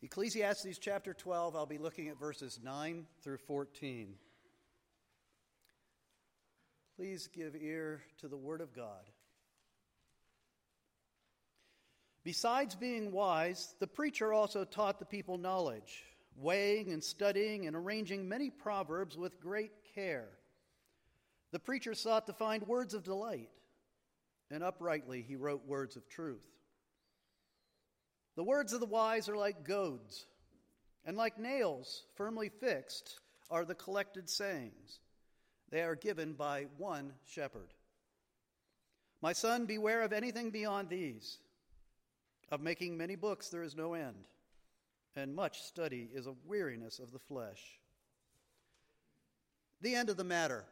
Ecclesiastes chapter 12, I'll be looking at verses 9 through 14. Please give ear to the word of God. Besides being wise, the preacher also taught the people knowledge, weighing and studying and arranging many proverbs with great care. The preacher sought to find words of delight, and uprightly he wrote words of truth. The words of the wise are like goads, and like nails firmly fixed are the collected sayings. They are given by one shepherd. My son, beware of anything beyond these. Of making many books there is no end, and much study is a weariness of the flesh. The end of the matter.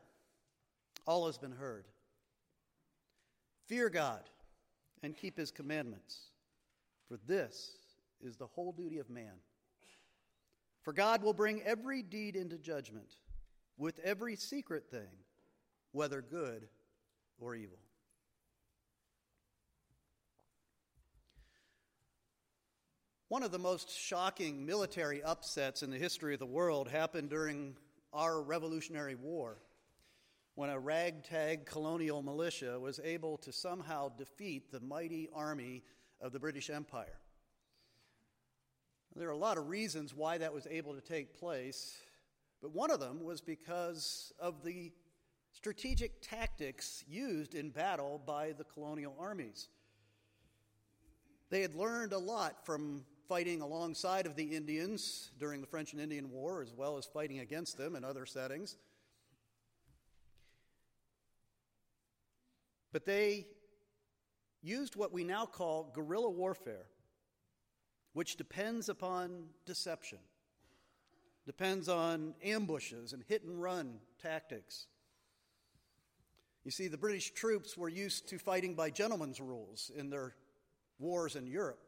All has been heard. Fear God and keep his commandments, for this is the whole duty of man. For God will bring every deed into judgment with every secret thing, whether good or evil. One of the most shocking military upsets in the history of the world happened during our Revolutionary War, when a ragtag colonial militia was able to somehow defeat the mighty army of the British Empire. There are a lot of reasons why that was able to take place, but one of them was because of the strategic tactics used in battle by the colonial armies. They had learned a lot from fighting alongside of the Indians during the French and Indian War, as well as fighting against them in other settings. But they used what we now call guerrilla warfare, which depends upon deception, depends on ambushes and hit and run tactics. You see, the British troops were used to fighting by gentlemen's rules in their wars in Europe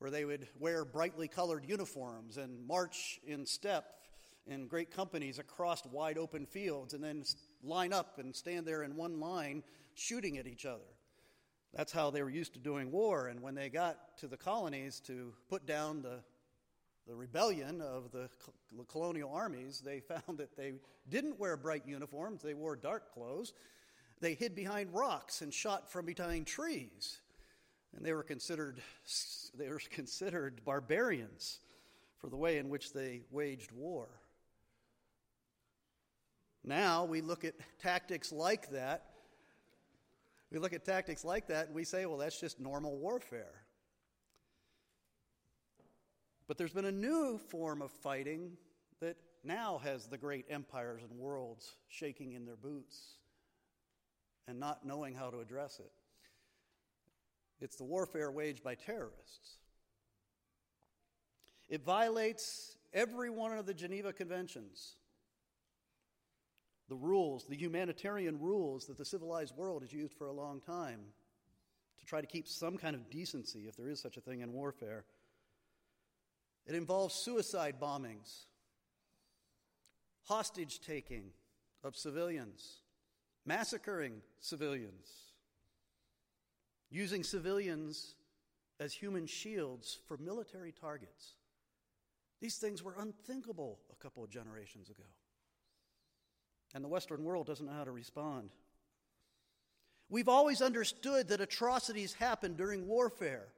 where they would wear brightly colored uniforms and march in step in great companies across wide open fields and then line up and stand there in one line shooting at each other. That's how they were used to doing war. And when they got to the colonies to put down the, the rebellion of the the colonial armies, they found that they didn't wear bright uniforms, they wore dark clothes. They hid behind rocks and shot from behind trees. And they were considered they were considered barbarians for the way in which they waged war. Now we look at tactics like that. We look at tactics like that and we say, well, that's just normal warfare. But there's been a new form of fighting that now has the great empires and worlds shaking in their boots and not knowing how to address it. It's the warfare waged by terrorists. It violates every one of the Geneva Conventions, the rules, the humanitarian rules that the civilized world has used for a long time to try to keep some kind of decency, if there is such a thing in warfare. It involves suicide bombings, hostage taking of civilians, massacring civilians using civilians as human shields for military targets. These things were unthinkable a couple of generations ago. And the Western world doesn't know how to respond. We've always understood that atrocities happen during warfare.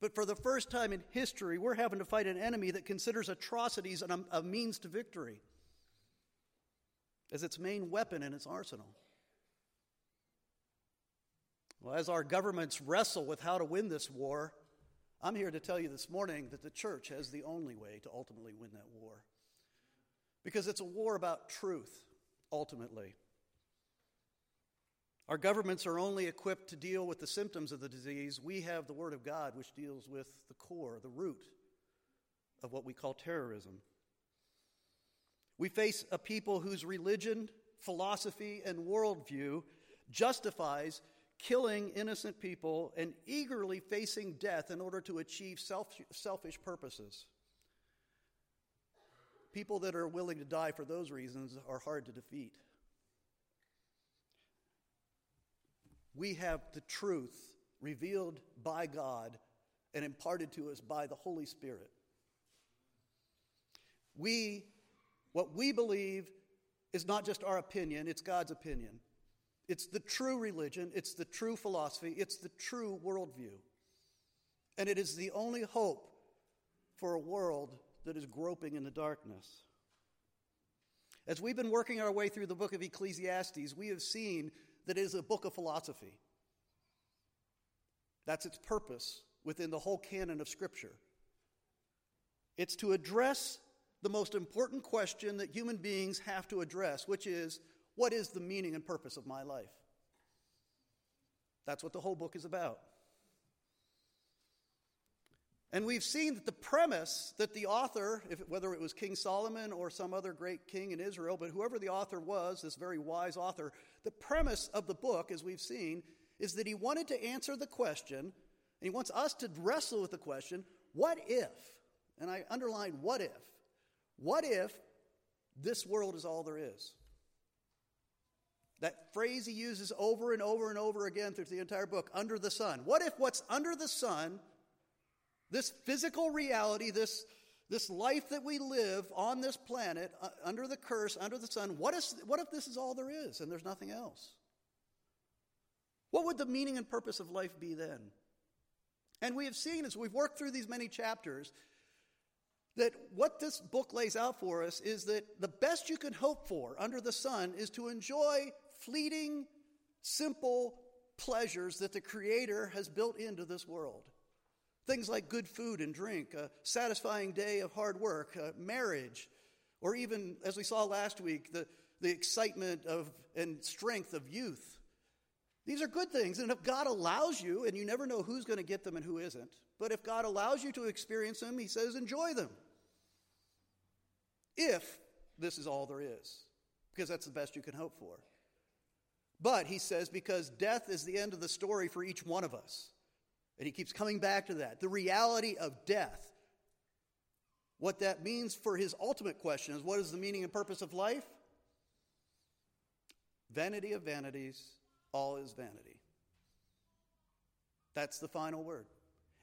But for the first time in history, we're having to fight an enemy that considers atrocities a, a means to victory as its main weapon in its arsenal. Well, as our governments wrestle with how to win this war, I'm here to tell you this morning that the church has the only way to ultimately win that war. Because it's a war about truth, ultimately. Our governments are only equipped to deal with the symptoms of the disease. We have the Word of God, which deals with the core, the root of what we call terrorism. We face a people whose religion, philosophy, and worldview justifies killing innocent people, and eagerly facing death in order to achieve self, selfish purposes. People that are willing to die for those reasons are hard to defeat. We have the truth revealed by God and imparted to us by the Holy Spirit. We, what we believe is not just our opinion, it's God's opinion. It's the true religion, it's the true philosophy, it's the true worldview. And it is the only hope for a world that is groping in the darkness. As we've been working our way through the book of Ecclesiastes, we have seen that it is a book of philosophy. That's its purpose within the whole canon of Scripture. It's to address the most important question that human beings have to address, which is what is the meaning and purpose of my life? That's what the whole book is about. And we've seen that the premise that the author, if, whether it was King Solomon or some other great king in Israel, but whoever the author was, this very wise author, the premise of the book, as we've seen, is that he wanted to answer the question, and he wants us to wrestle with the question what if? And I underline what if. What if this world is all there is? That phrase he uses over and over and over again through the entire book under the sun. What if what's under the sun this physical reality, this, this life that we live on this planet, uh, under the curse, under the sun, what, is, what if this is all there is and there's nothing else? What would the meaning and purpose of life be then? And we have seen as we've worked through these many chapters that what this book lays out for us is that the best you can hope for under the sun is to enjoy fleeting, simple pleasures that the Creator has built into this world. Things like good food and drink, a satisfying day of hard work, marriage, or even, as we saw last week, the, the excitement of, and strength of youth. These are good things. And if God allows you, and you never know who's going to get them and who isn't, but if God allows you to experience them, He says, enjoy them. If this is all there is, because that's the best you can hope for. But, He says, because death is the end of the story for each one of us. And he keeps coming back to that the reality of death. What that means for his ultimate question is what is the meaning and purpose of life? Vanity of vanities, all is vanity. That's the final word.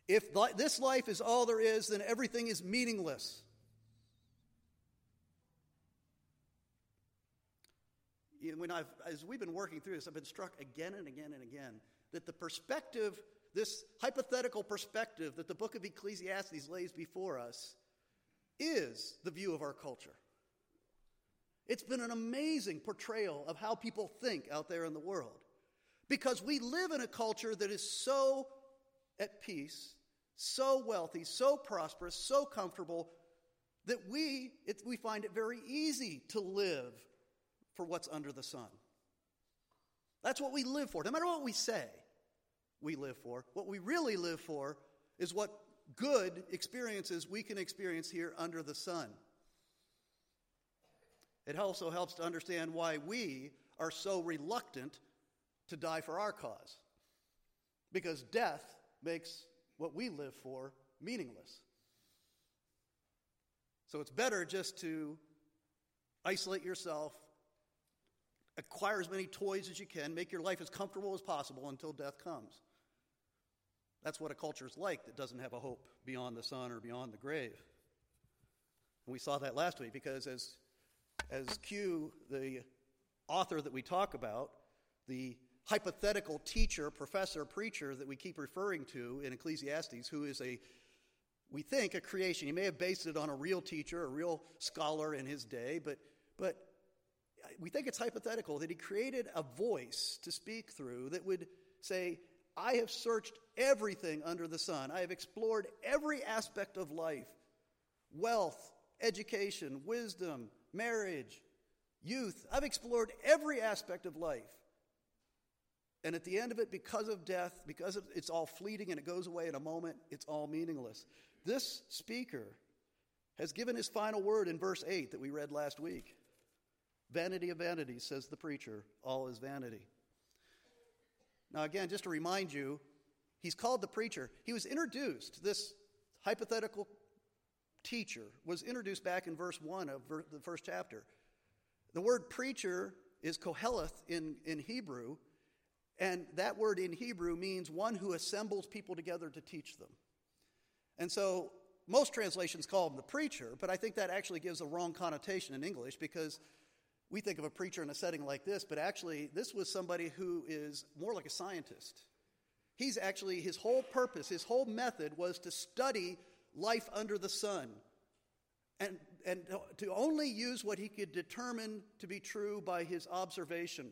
If this life is all there is, then everything is meaningless. When I've, as we've been working through this, I've been struck again and again and again that the perspective this hypothetical perspective that the book of Ecclesiastes lays before us is the view of our culture. It's been an amazing portrayal of how people think out there in the world. Because we live in a culture that is so at peace, so wealthy, so prosperous, so comfortable, that we, it, we find it very easy to live for what's under the sun. That's what we live for, no matter what we say we live for. What we really live for is what good experiences we can experience here under the sun. It also helps to understand why we are so reluctant to die for our cause. Because death makes what we live for meaningless. So it's better just to isolate yourself, acquire as many toys as you can, make your life as comfortable as possible until death comes. That's what a culture is like that doesn't have a hope beyond the sun or beyond the grave. And we saw that last week because as, as Q, the author that we talk about, the hypothetical teacher, professor, preacher that we keep referring to in Ecclesiastes, who is a, we think, a creation. He may have based it on a real teacher, a real scholar in his day, but, but we think it's hypothetical that he created a voice to speak through that would say, I have searched everything under the sun. I have explored every aspect of life wealth, education, wisdom, marriage, youth. I've explored every aspect of life. And at the end of it, because of death, because it's all fleeting and it goes away in a moment, it's all meaningless. This speaker has given his final word in verse 8 that we read last week. Vanity of vanities, says the preacher, all is vanity. Now, again, just to remind you, he's called the preacher. He was introduced, this hypothetical teacher was introduced back in verse 1 of ver- the first chapter. The word preacher is koheleth in, in Hebrew, and that word in Hebrew means one who assembles people together to teach them. And so most translations call him the preacher, but I think that actually gives a wrong connotation in English because we think of a preacher in a setting like this, but actually, this was somebody who is more like a scientist. He's actually, his whole purpose, his whole method was to study life under the sun and, and to only use what he could determine to be true by his observation.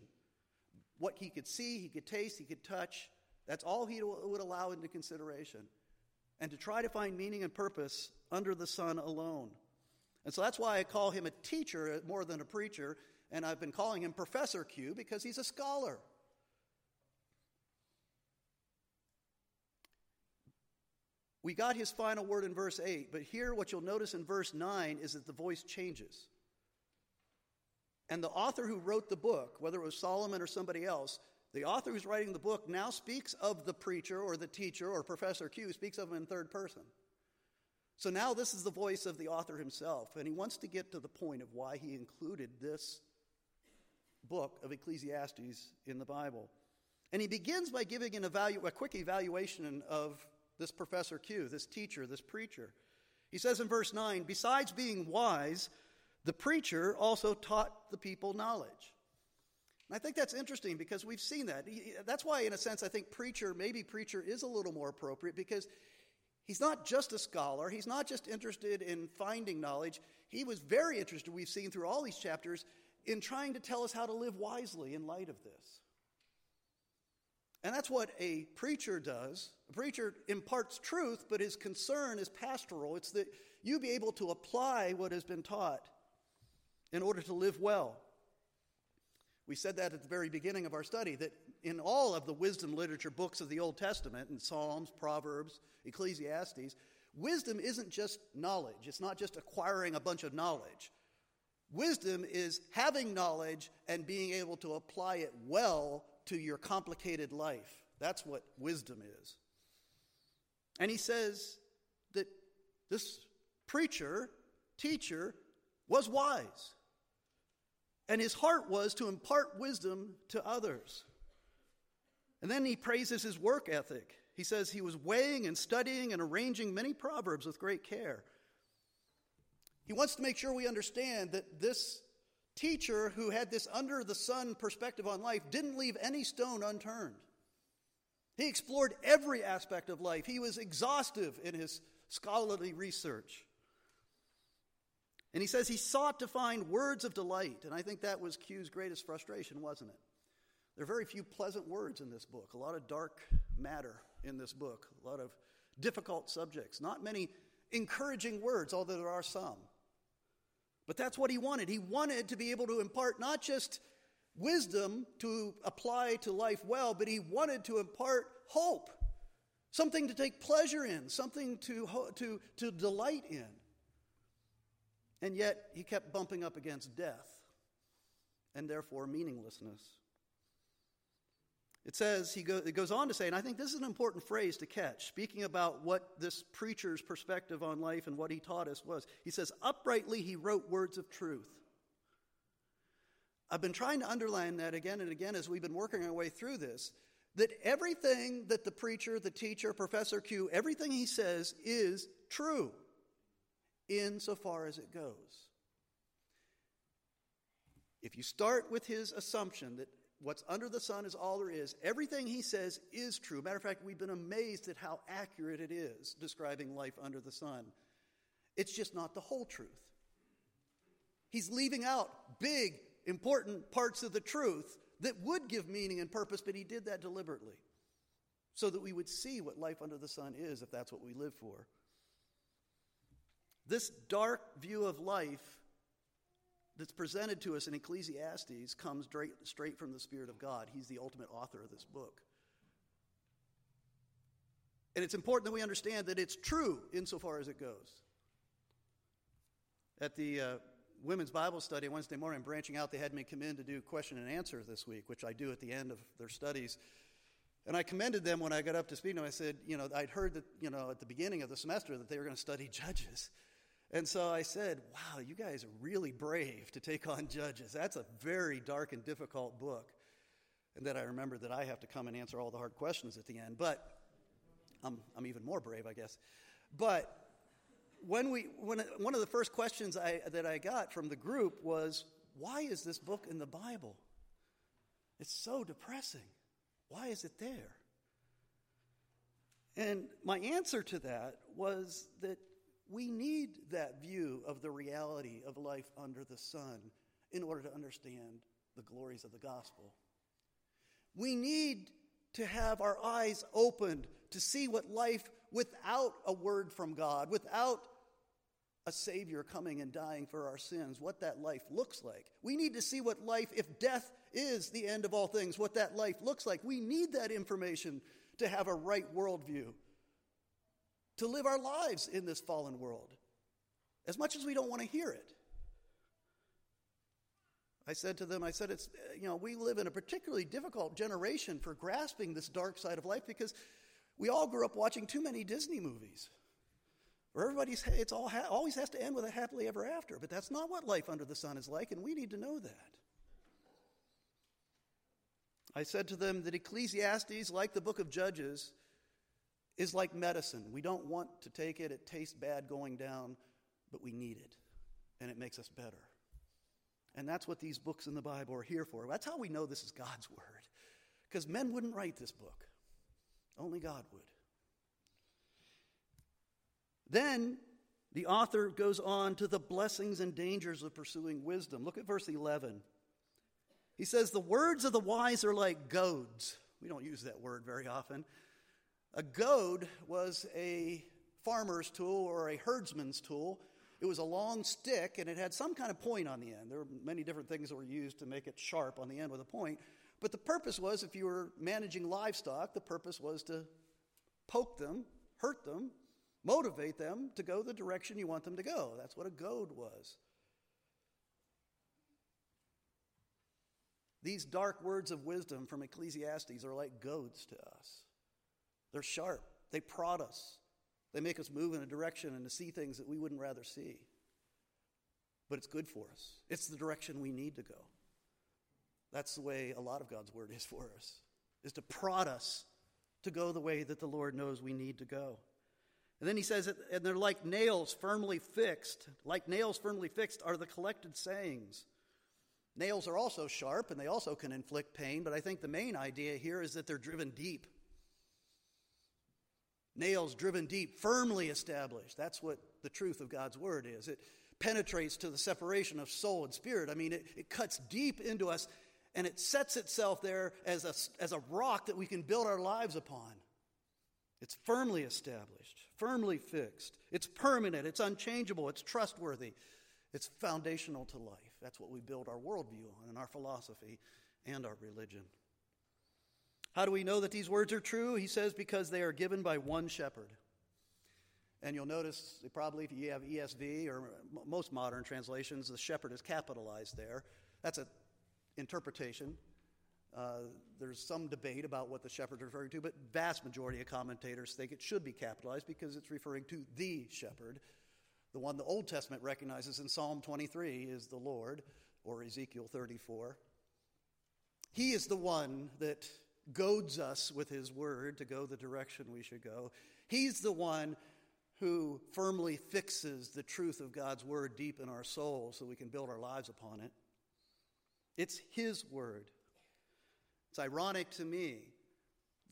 What he could see, he could taste, he could touch. That's all he would allow into consideration. And to try to find meaning and purpose under the sun alone. And so that's why I call him a teacher more than a preacher, and I've been calling him Professor Q because he's a scholar. We got his final word in verse 8, but here what you'll notice in verse 9 is that the voice changes. And the author who wrote the book, whether it was Solomon or somebody else, the author who's writing the book now speaks of the preacher or the teacher or Professor Q, speaks of him in third person. So now this is the voice of the author himself, and he wants to get to the point of why he included this book of Ecclesiastes in the Bible. And he begins by giving an evalu- a quick evaluation of this Professor Q, this teacher, this preacher. He says in verse 9, besides being wise, the preacher also taught the people knowledge. And I think that's interesting because we've seen that. That's why, in a sense, I think preacher, maybe preacher is a little more appropriate because he's not just a scholar, he's not just interested in finding knowledge. He was very interested, we've seen through all these chapters, in trying to tell us how to live wisely in light of this. And that's what a preacher does. A preacher imparts truth, but his concern is pastoral. It's that you be able to apply what has been taught in order to live well. We said that at the very beginning of our study that in all of the wisdom literature books of the Old Testament, in Psalms, Proverbs, Ecclesiastes, wisdom isn't just knowledge. It's not just acquiring a bunch of knowledge. Wisdom is having knowledge and being able to apply it well to your complicated life. That's what wisdom is. And he says that this preacher, teacher, was wise. And his heart was to impart wisdom to others. And then he praises his work ethic. He says he was weighing and studying and arranging many proverbs with great care. He wants to make sure we understand that this teacher who had this under the sun perspective on life didn't leave any stone unturned. He explored every aspect of life, he was exhaustive in his scholarly research. And he says he sought to find words of delight, and I think that was Q's greatest frustration, wasn't it? There are very few pleasant words in this book, a lot of dark matter in this book, a lot of difficult subjects, not many encouraging words, although there are some. But that's what he wanted. He wanted to be able to impart not just wisdom to apply to life well, but he wanted to impart hope, something to take pleasure in, something to, to, to delight in. And yet he kept bumping up against death and therefore meaninglessness. It says, he go, it goes on to say, and I think this is an important phrase to catch, speaking about what this preacher's perspective on life and what he taught us was. He says, uprightly he wrote words of truth. I've been trying to underline that again and again as we've been working our way through this that everything that the preacher, the teacher, Professor Q, everything he says is true insofar as it goes. If you start with his assumption that what's under the sun is all there is. Everything he says is true. Matter of fact, we've been amazed at how accurate it is describing life under the sun. It's just not the whole truth. He's leaving out big, important parts of the truth that would give meaning and purpose, but he did that deliberately so that we would see what life under the sun is if that's what we live for. This dark view of life that's presented to us in Ecclesiastes comes straight, straight from the Spirit of God. He's the ultimate author of this book. And it's important that we understand that it's true insofar as it goes. At the uh, women's Bible study Wednesday morning, branching out, they had me come in to do question and answer this week, which I do at the end of their studies. And I commended them when I got up to speak. And I said, you know, I'd heard that, you know, at the beginning of the semester that they were going to study Judges. And so I said, Wow, you guys are really brave to take on Judges. That's a very dark and difficult book. And then I remembered that I have to come and answer all the hard questions at the end. But I'm, I'm even more brave, I guess. But when we, when, one of the first questions I, that I got from the group was, why is this book in the Bible? It's so depressing. Why is it there? And my answer to that was that we need that view of the reality of life under the sun in order to understand the glories of the gospel. We need to have our eyes opened to see what life without a word from God, without a Savior coming and dying for our sins, what that life looks like. We need to see what life, if death is the end of all things, what that life looks like. We need that information to have a right worldview, to live our lives in this fallen world, as much as we don't want to hear it. I said to them, I said, it's, you know, we live in a particularly difficult generation for grasping this dark side of life because we all grew up watching too many Disney movies. Where everybody's, it's all always has to end with a happily ever after. But that's not what life under the sun is like, and we need to know that. I said to them that Ecclesiastes, like the book of Judges, is like medicine. We don't want to take it, it tastes bad going down, but we need it, and it makes us better. And that's what these books in the Bible are here for. That's how we know this is God's Word. Because men wouldn't write this book, only God would. Then the author goes on to the blessings and dangers of pursuing wisdom. Look at verse 11. He says, The words of the wise are like goads. We don't use that word very often. A goad was a farmer's tool or a herdsman's tool. It was a long stick and it had some kind of point on the end. There were many different things that were used to make it sharp on the end with a point. But the purpose was, if you were managing livestock, the purpose was to poke them, hurt them, motivate them to go the direction you want them to go. That's what a goad was. These dark words of wisdom from Ecclesiastes are like goads to us. They're sharp, they prod us, they make us move in a direction and to see things that we wouldn't rather see. But it's good for us, it's the direction we need to go. That's the way a lot of God's word is for us, is to prod us to go the way that the Lord knows we need to go. And then he says, and they're like nails firmly fixed. Like nails firmly fixed are the collected sayings Nails are also sharp and they also can inflict pain, but I think the main idea here is that they're driven deep. Nails driven deep, firmly established. That's what the truth of God's word is. It penetrates to the separation of soul and spirit. I mean, it, it cuts deep into us and it sets itself there as a, as a rock that we can build our lives upon. It's firmly established, firmly fixed. It's permanent, it's unchangeable, it's trustworthy, it's foundational to life. That's what we build our worldview on and our philosophy and our religion. How do we know that these words are true? He says, because they are given by one shepherd. And you'll notice, probably if you have ESV or most modern translations, the shepherd is capitalized there. That's an interpretation. Uh, there's some debate about what the shepherd is referring to, but vast majority of commentators think it should be capitalized because it's referring to the shepherd. The one the Old Testament recognizes in Psalm 23 is the Lord, or Ezekiel 34. He is the one that goads us with his word to go the direction we should go. He's the one who firmly fixes the truth of God's word deep in our soul so we can build our lives upon it. It's his word. It's ironic to me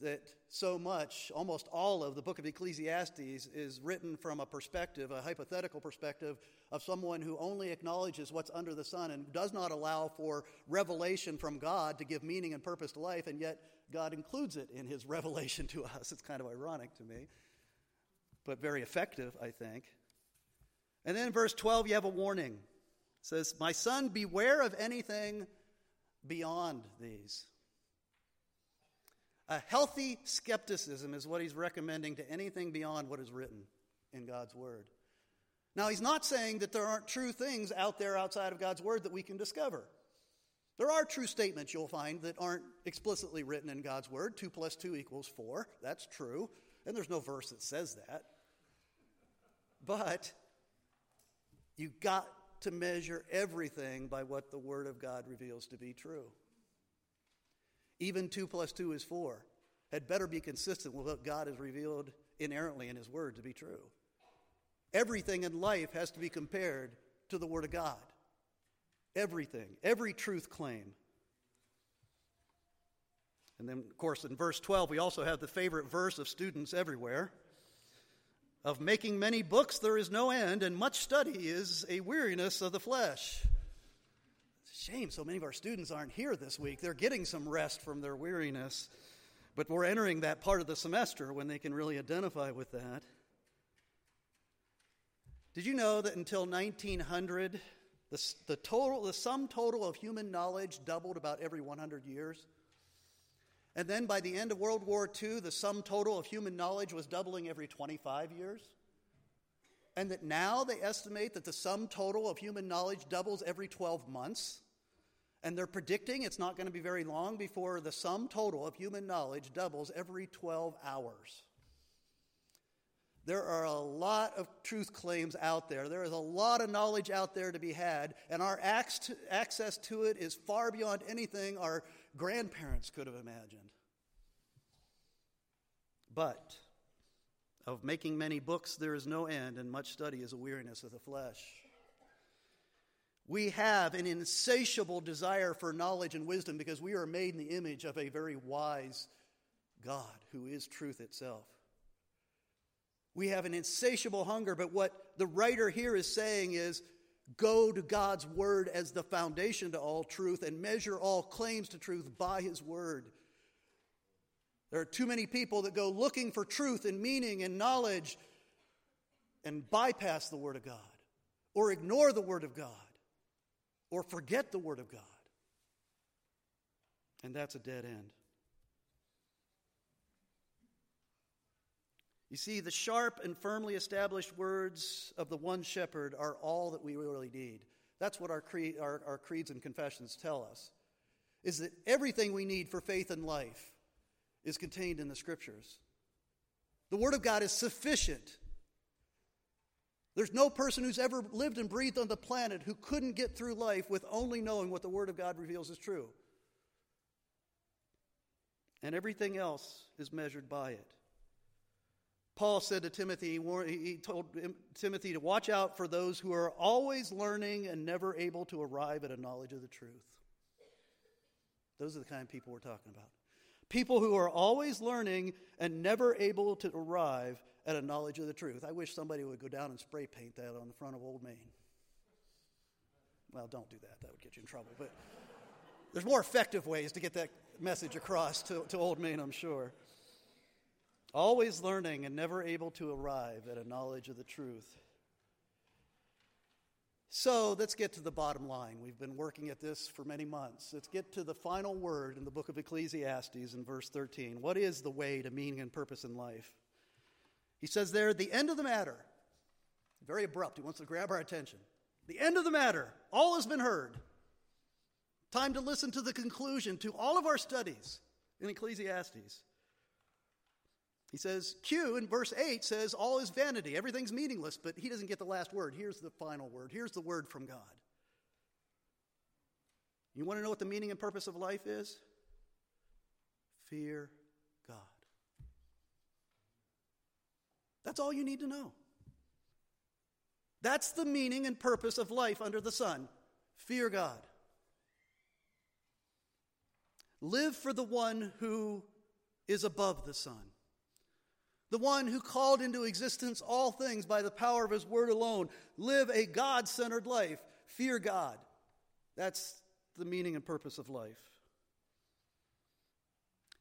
that so much, almost all of the book of Ecclesiastes is written from a perspective, a hypothetical perspective of someone who only acknowledges what's under the sun and does not allow for revelation from God to give meaning and purpose to life, and yet God includes it in his revelation to us. It's kind of ironic to me, but very effective, I think. And then in verse 12, you have a warning. It says, My son, beware of anything beyond these. A healthy skepticism is what he's recommending to anything beyond what is written in God's Word. Now, he's not saying that there aren't true things out there outside of God's Word that we can discover. There are true statements you'll find that aren't explicitly written in God's Word. Two plus two equals four. That's true. And there's no verse that says that. But you've got to measure everything by what the Word of God reveals to be true. Even 2 plus 2 is 4. Had better be consistent with what God has revealed inerrantly in His Word to be true. Everything in life has to be compared to the Word of God. Everything, every truth claim. And then, of course, in verse 12, we also have the favorite verse of students everywhere. Of making many books there is no end, and much study is a weariness of the flesh. Shame so many of our students aren't here this week. They're getting some rest from their weariness. But we're entering that part of the semester when they can really identify with that. Did you know that until 1900, the, the, total, the sum total of human knowledge doubled about every 100 years? And then by the end of World War II, the sum total of human knowledge was doubling every 25 years? And that now they estimate that the sum total of human knowledge doubles every 12 months? And they're predicting it's not going to be very long before the sum total of human knowledge doubles every 12 hours. There are a lot of truth claims out there. There is a lot of knowledge out there to be had, and our access to it is far beyond anything our grandparents could have imagined. But of making many books there is no end, and much study is a weariness of the flesh. We have an insatiable desire for knowledge and wisdom because we are made in the image of a very wise God who is truth itself. We have an insatiable hunger, but what the writer here is saying is go to God's word as the foundation to all truth and measure all claims to truth by his word. There are too many people that go looking for truth and meaning and knowledge and bypass the word of God or ignore the word of God or forget the word of God. And that's a dead end. You see, the sharp and firmly established words of the one shepherd are all that we really need. That's what our, creed, our, our creeds and confessions tell us, is that everything we need for faith and life is contained in the Scriptures. The Word of God is sufficient. There's no person who's ever lived and breathed on the planet who couldn't get through life with only knowing what the Word of God reveals is true. And everything else is measured by it. Paul said to Timothy, he told Timothy to watch out for those who are always learning and never able to arrive at a knowledge of the truth. Those are the kind of people we're talking about. People who are always learning and never able to arrive at a knowledge of the truth. I wish somebody would go down and spray paint that on the front of Old Main. Well, don't do that, that would get you in trouble. But there's more effective ways to get that message across to, to Old Main, I'm sure always learning and never able to arrive at a knowledge of the truth. So let's get to the bottom line. We've been working at this for many months. Let's get to the final word in the book of Ecclesiastes in verse 13. What is the way to meaning and purpose in life? He says there, the end of the matter. Very abrupt. He wants to grab our attention. The end of the matter. All has been heard. Time to listen to the conclusion to all of our studies in Ecclesiastes. He says, Q in verse 8 says, All is vanity, everything's meaningless, but he doesn't get the last word. Here's the final word. Here's the word from God. You want to know what the meaning and purpose of life is? Fear God. That's all you need to know. That's the meaning and purpose of life under the sun. Fear God. Live for the one who is above the sun the one who called into existence all things by the power of his word alone. Live a God centered life. Fear God. That's the meaning and purpose of life.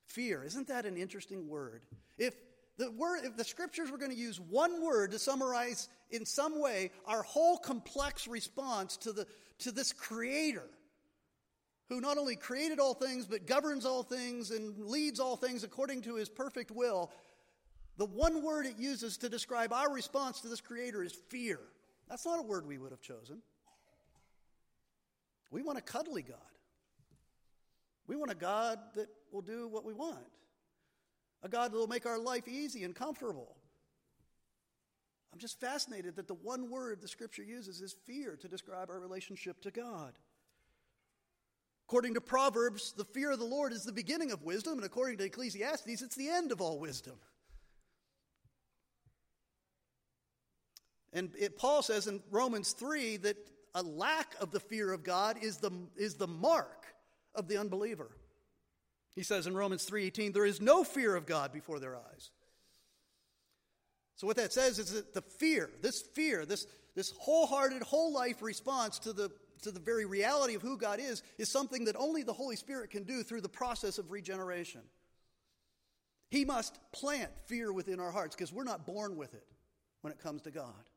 Fear, isn't that an interesting word? If the word if the scriptures were going to use one word to summarize in some way our whole complex response to the to this creator who not only created all things but governs all things and leads all things according to his perfect will the one word it uses to describe our response to this Creator is fear. That's not a word we would have chosen. We want a cuddly God. We want a God that will do what we want, a God that will make our life easy and comfortable. I'm just fascinated that the one word the scripture uses is fear to describe our relationship to God. According to Proverbs, the fear of the Lord is the beginning of wisdom, and according to Ecclesiastes, it's the end of all wisdom. And it, Paul says in Romans 3 that a lack of the fear of God is the, is the mark of the unbeliever. He says in Romans 3:18, there is no fear of God before their eyes. So what that says is that the fear, this fear, this, this wholehearted, whole life response to the, to the very reality of who God is, is something that only the Holy Spirit can do through the process of regeneration. He must plant fear within our hearts because we're not born with it when it comes to God.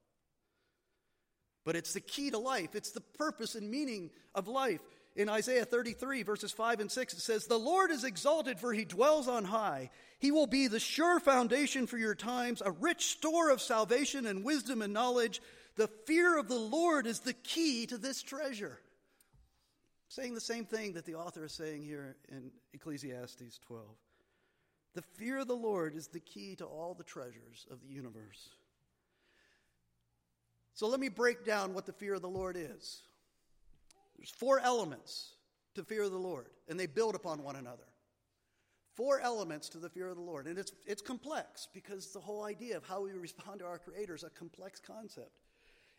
But it's the key to life, it's the purpose and meaning of life. In Isaiah 33, verses 5 and 6, it says, The Lord is exalted, for he dwells on high. He will be the sure foundation for your times, a rich store of salvation and wisdom and knowledge. The fear of the Lord is the key to this treasure. Saying the same thing that the author is saying here in Ecclesiastes 12. The fear of the Lord is the key to all the treasures of the universe. So let me break down what the fear of the Lord is. There's four elements to fear of the Lord, and they build upon one another. Four elements to the fear of the Lord. And it's, it's complex because the whole idea of how we respond to our Creator is a complex concept.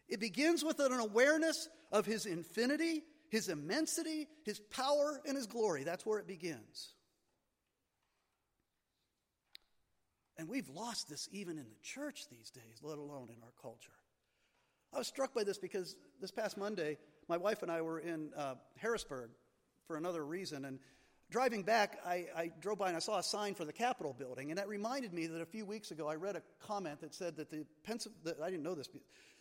It begins with an awareness of His infinity, His immensity, His power, and His glory. That's where it begins. And we've lost this even in the church these days, let alone in our culture. I was struck by this because this past Monday, my wife and I were in uh, Harrisburg for another reason. And driving back, I, I, drove by and I saw a sign for the Capitol building. And that reminded me that a few weeks ago I read a comment that said that the, Pennsylvania, I didn't know this,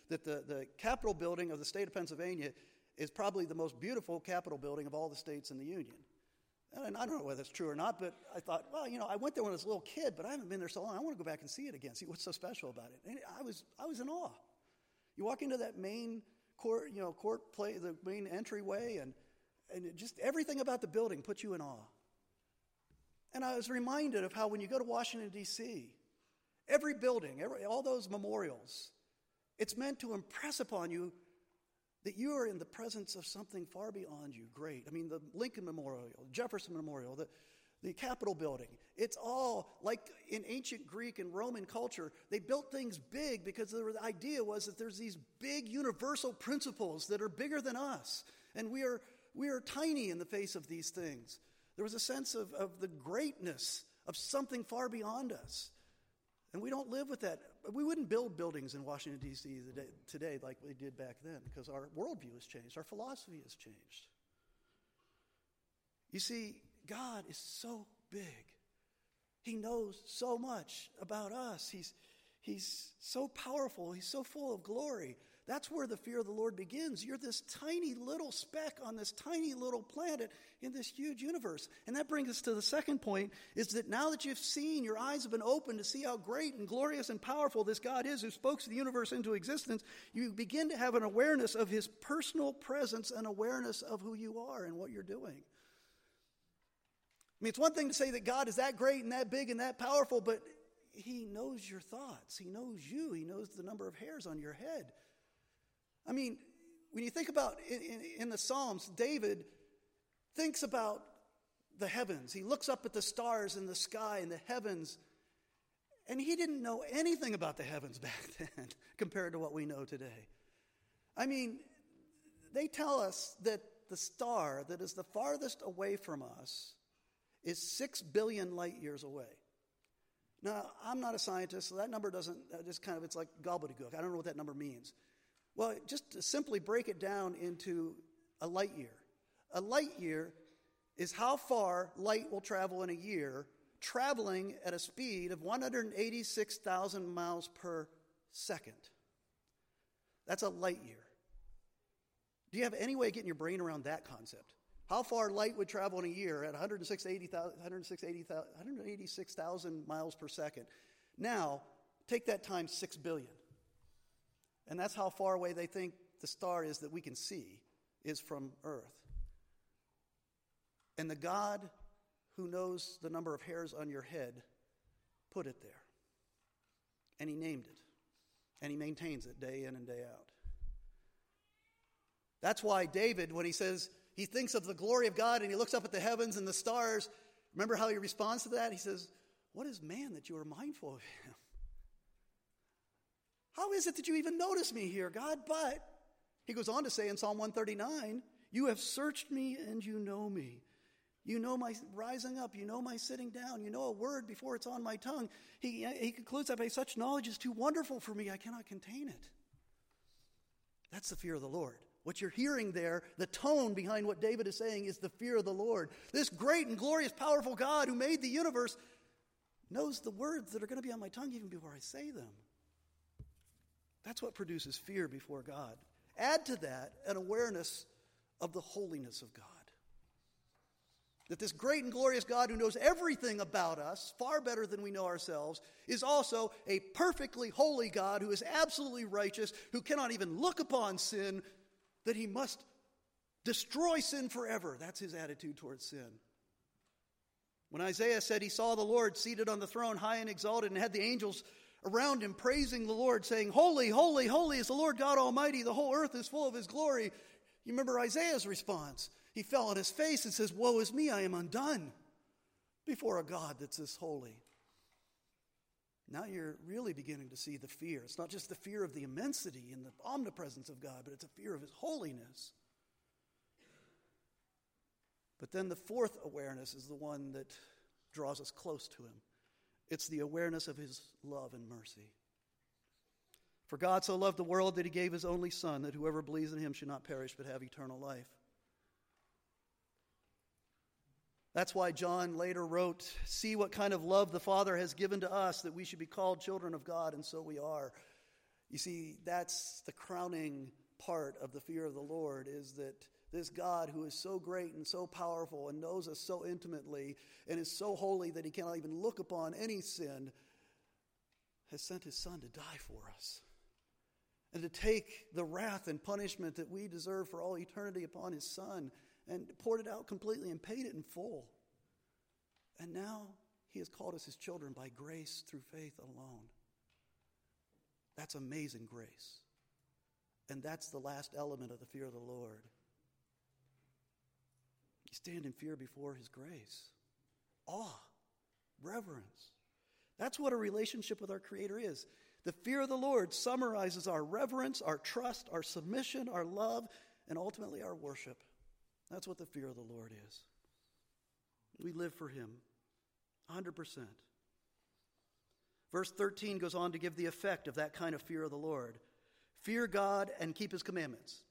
that the, the Capitol building of the state of Pennsylvania is probably the most beautiful Capitol building of all the states in the Union. And I don't know whether that's true or not, but I thought, well, you know, I went there when I was a little kid, but I haven't been there so long. I want to go back and see it again, see what's so special about it. And I was, I was in awe. You walk into that main court, you know, court play, the main entryway, and, and just everything about the building puts you in awe. And I was reminded of how when you go to Washington, D.C., every building, every, all those memorials, it's meant to impress upon you that you are in the presence of something far beyond you great. I mean, the Lincoln Memorial, Jefferson Memorial, the, the Capitol building. It's all like in ancient Greek and Roman culture, they built things big because the idea was that there's these big universal principles that are bigger than us. And we are, we are tiny in the face of these things. There was a sense of, of the greatness of something far beyond us. And we don't live with that. We wouldn't build buildings in Washington, D.C. today like we did back then because our worldview has changed, our philosophy has changed. You see, God is so big. He knows so much about us. He's, he's so powerful. He's so full of glory. That's where the fear of the Lord begins. You're this tiny little speck on this tiny little planet in this huge universe. And that brings us to the second point is that now that you've seen, your eyes have been opened to see how great and glorious and powerful this God is who spoke the universe into existence, you begin to have an awareness of his personal presence and awareness of who you are and what you're doing. I mean, it's one thing to say that God is that great and that big and that powerful, but He knows your thoughts. He knows you. He knows the number of hairs on your head. I mean, when you think about in, in, in the Psalms, David thinks about the heavens. He looks up at the stars in the sky and the heavens, and he didn't know anything about the heavens back then compared to what we know today. I mean, they tell us that the star that is the farthest away from us is 6 billion light years away. Now, I'm not a scientist, so that number doesn't, just kind of, it's like gobbledygook. I don't know what that number means. Well, just to simply break it down into a light year. A light year is how far light will travel in a year, traveling at a speed of 186,000 miles per second. That's a light year. Do you have any way of getting your brain around that concept? How far light would travel in a year at 186,000 miles per second. Now, take that times 6 billion. And that's how far away they think the star is that we can see is from Earth. And the God who knows the number of hairs on your head put it there. And he named it. And he maintains it day in and day out. That's why David, when he says, he thinks of the glory of God and he looks up at the heavens and the stars. Remember how he responds to that? He says, What is man that you are mindful of him? How is it that you even notice me here, God? But he goes on to say in Psalm 139, You have searched me and you know me. You know my rising up. You know my sitting down. You know a word before it's on my tongue. He, he concludes that by such knowledge is too wonderful for me, I cannot contain it. That's the fear of the Lord. What you're hearing there, the tone behind what David is saying, is the fear of the Lord. This great and glorious, powerful God who made the universe knows the words that are going to be on my tongue even before I say them. That's what produces fear before God. Add to that an awareness of the holiness of God. That this great and glorious God who knows everything about us, far better than we know ourselves, is also a perfectly holy God who is absolutely righteous, who cannot even look upon sin, that he must destroy sin forever. That's his attitude towards sin. When Isaiah said he saw the Lord seated on the throne, high and exalted, and had the angels around him praising the Lord, saying, Holy, holy, holy is the Lord God Almighty, the whole earth is full of his glory. You remember Isaiah's response. He fell on his face and says, Woe is me, I am undone before a God that's this holy. Now you're really beginning to see the fear. It's not just the fear of the immensity and the omnipresence of God, but it's a fear of his holiness. But then the fourth awareness is the one that draws us close to him it's the awareness of his love and mercy. For God so loved the world that he gave his only Son, that whoever believes in him should not perish but have eternal life. That's why John later wrote, See what kind of love the Father has given to us that we should be called children of God, and so we are. You see, that's the crowning part of the fear of the Lord is that this God who is so great and so powerful and knows us so intimately and is so holy that he cannot even look upon any sin has sent his Son to die for us and to take the wrath and punishment that we deserve for all eternity upon his Son and poured it out completely and paid it in full. And now he has called us his children by grace through faith alone. That's amazing grace. And that's the last element of the fear of the Lord. You stand in fear before his grace, awe, reverence. That's what a relationship with our Creator is. The fear of the Lord summarizes our reverence, our trust, our submission, our love, and ultimately our worship. That's what the fear of the Lord is. We live for Him 100%. Verse 13 goes on to give the effect of that kind of fear of the Lord fear God and keep His commandments.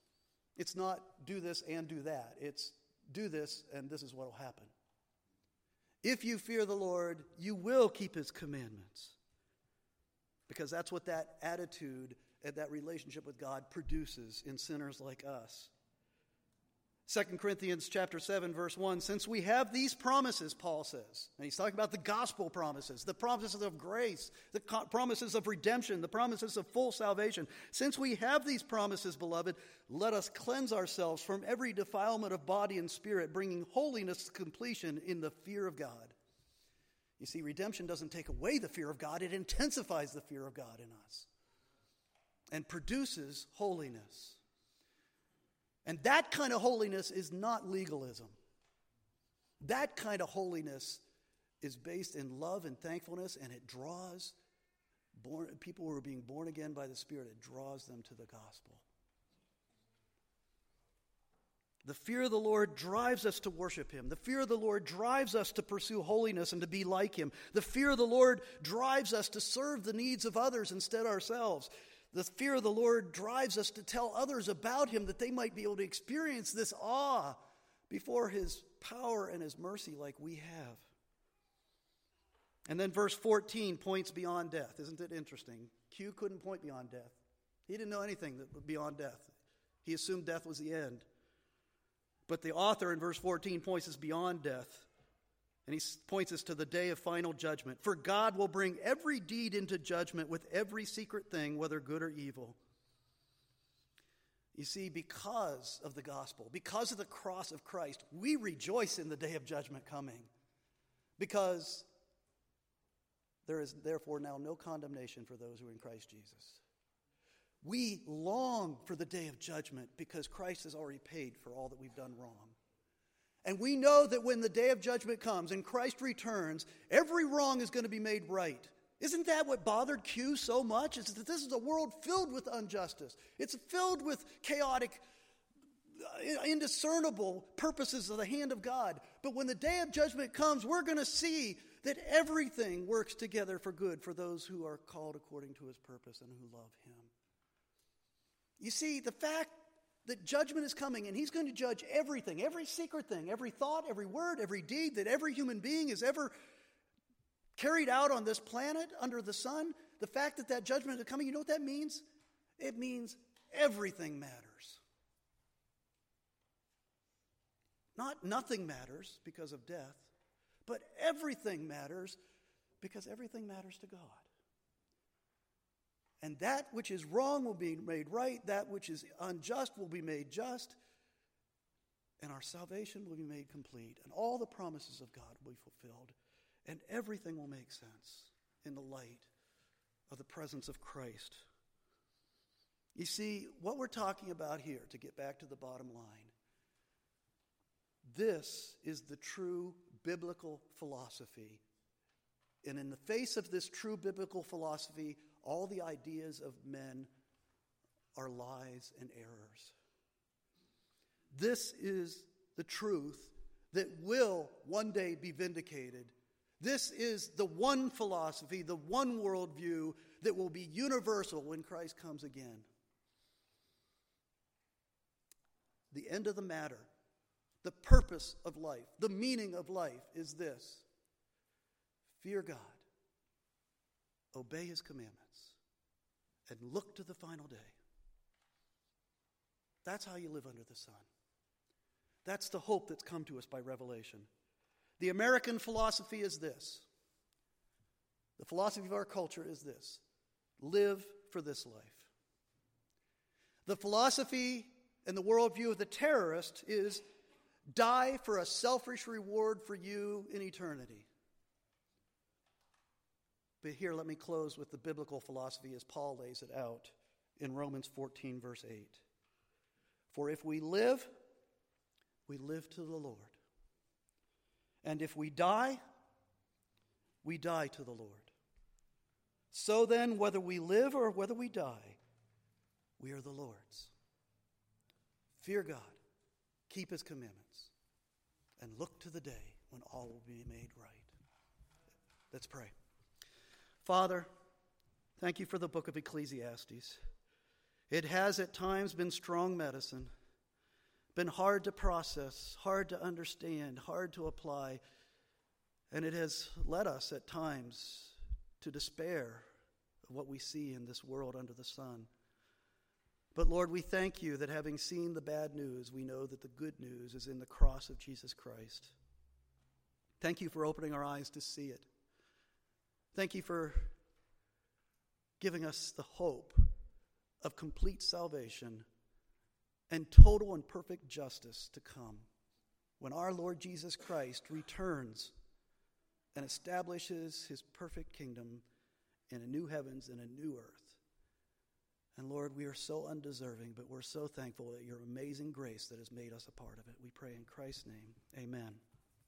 It's not do this and do that, it's do this and this is what will happen. If you fear the Lord, you will keep His commandments. Because that's what that attitude and that relationship with God produces in sinners like us. 2 Corinthians chapter 7 verse 1 since we have these promises Paul says and he's talking about the gospel promises the promises of grace the co- promises of redemption the promises of full salvation. Since we have these promises beloved let us cleanse ourselves from every defilement of body and spirit bringing holiness to completion in the fear of God. You see redemption doesn't take away the fear of God it intensifies the fear of God in us and produces holiness and that kind of holiness is not legalism. That kind of holiness is based in love and thankfulness, and it draws born, people who are being born again by the Spirit, it draws them to the gospel. The fear of the Lord drives us to worship Him. The fear of the Lord drives us to pursue holiness and to be like Him. The fear of the Lord drives us to serve the needs of others instead ourselves. The fear of the Lord drives us to tell others about Him that they might be able to experience this awe before His power and His mercy like we have. And then verse 14 points beyond death. Isn't it interesting? Q couldn't point beyond death. He didn't know anything beyond death. He assumed death was the end. But the author in verse 14 points us beyond death and he points us to the day of final judgment. For God will bring every deed into judgment with every secret thing, whether good or evil. You see, because of the gospel, because of the cross of Christ, we rejoice in the day of judgment coming. Because there is therefore now no condemnation for those who are in Christ Jesus. We long for the day of judgment because Christ has already paid for all that we've done wrong. And we know that when the day of judgment comes and Christ returns, every wrong is going to be made right. Isn't that what bothered Q so much? Is that this is a world filled with injustice. It's filled with chaotic, uh, indiscernible purposes of the hand of God. But when the day of judgment comes, we're going to see that everything works together for good for those who are called according to his purpose and who love him. You see, the fact that judgment is coming and he's going to judge everything, every secret thing, every thought, every word, every deed that every human being has ever carried out on this planet under the sun, the fact that that judgment is coming, you know what that means? It means everything matters. Not nothing matters because of death, but everything matters because everything matters to God. And that which is wrong will be made right, that which is unjust will be made just, and our salvation will be made complete, and all the promises of God will be fulfilled and everything will make sense in the light of the presence of Christ. You see, what we're talking about here, to get back to the bottom line, this is the true biblical philosophy. And in the face of this true biblical philosophy, all the ideas of men are lies and errors. This is the truth that will one day be vindicated this is the one philosophy, the one worldview that will be universal when Christ comes again. The end of the matter, the purpose of life, the meaning of life is this fear God, obey his commandments, and look to the final day. That's how you live under the sun. That's the hope that's come to us by revelation. The American philosophy is this the philosophy of our culture is this live for this life. The philosophy and the worldview of the terrorist is die for a selfish reward for you in eternity. But here, let me close with the biblical philosophy as Paul lays it out in Romans 14, verse 8. For if we live, we live to the Lord. And if we die, we die to the Lord. So then, whether we live or whether we die, we are the Lord's. Fear God, keep his commandments, and look to the day when all will be made right. Let's pray. Father, thank you for the book of Ecclesiastes. It has at times been strong medicine been hard to process, hard to understand, hard to apply, and it has led us at times to despair of what we see in this world under the sun. But Lord, we thank you that having seen the bad news, we know that the good news is in the cross of Jesus Christ. Thank you for opening our eyes to see it. Thank you for giving us the hope of complete salvation and total and perfect justice to come when our Lord Jesus Christ returns and establishes his perfect kingdom in a new heavens and a new earth. And Lord, we are so undeserving, but we're so thankful that your amazing grace that has made us a part of it. We pray in Christ's name. Amen.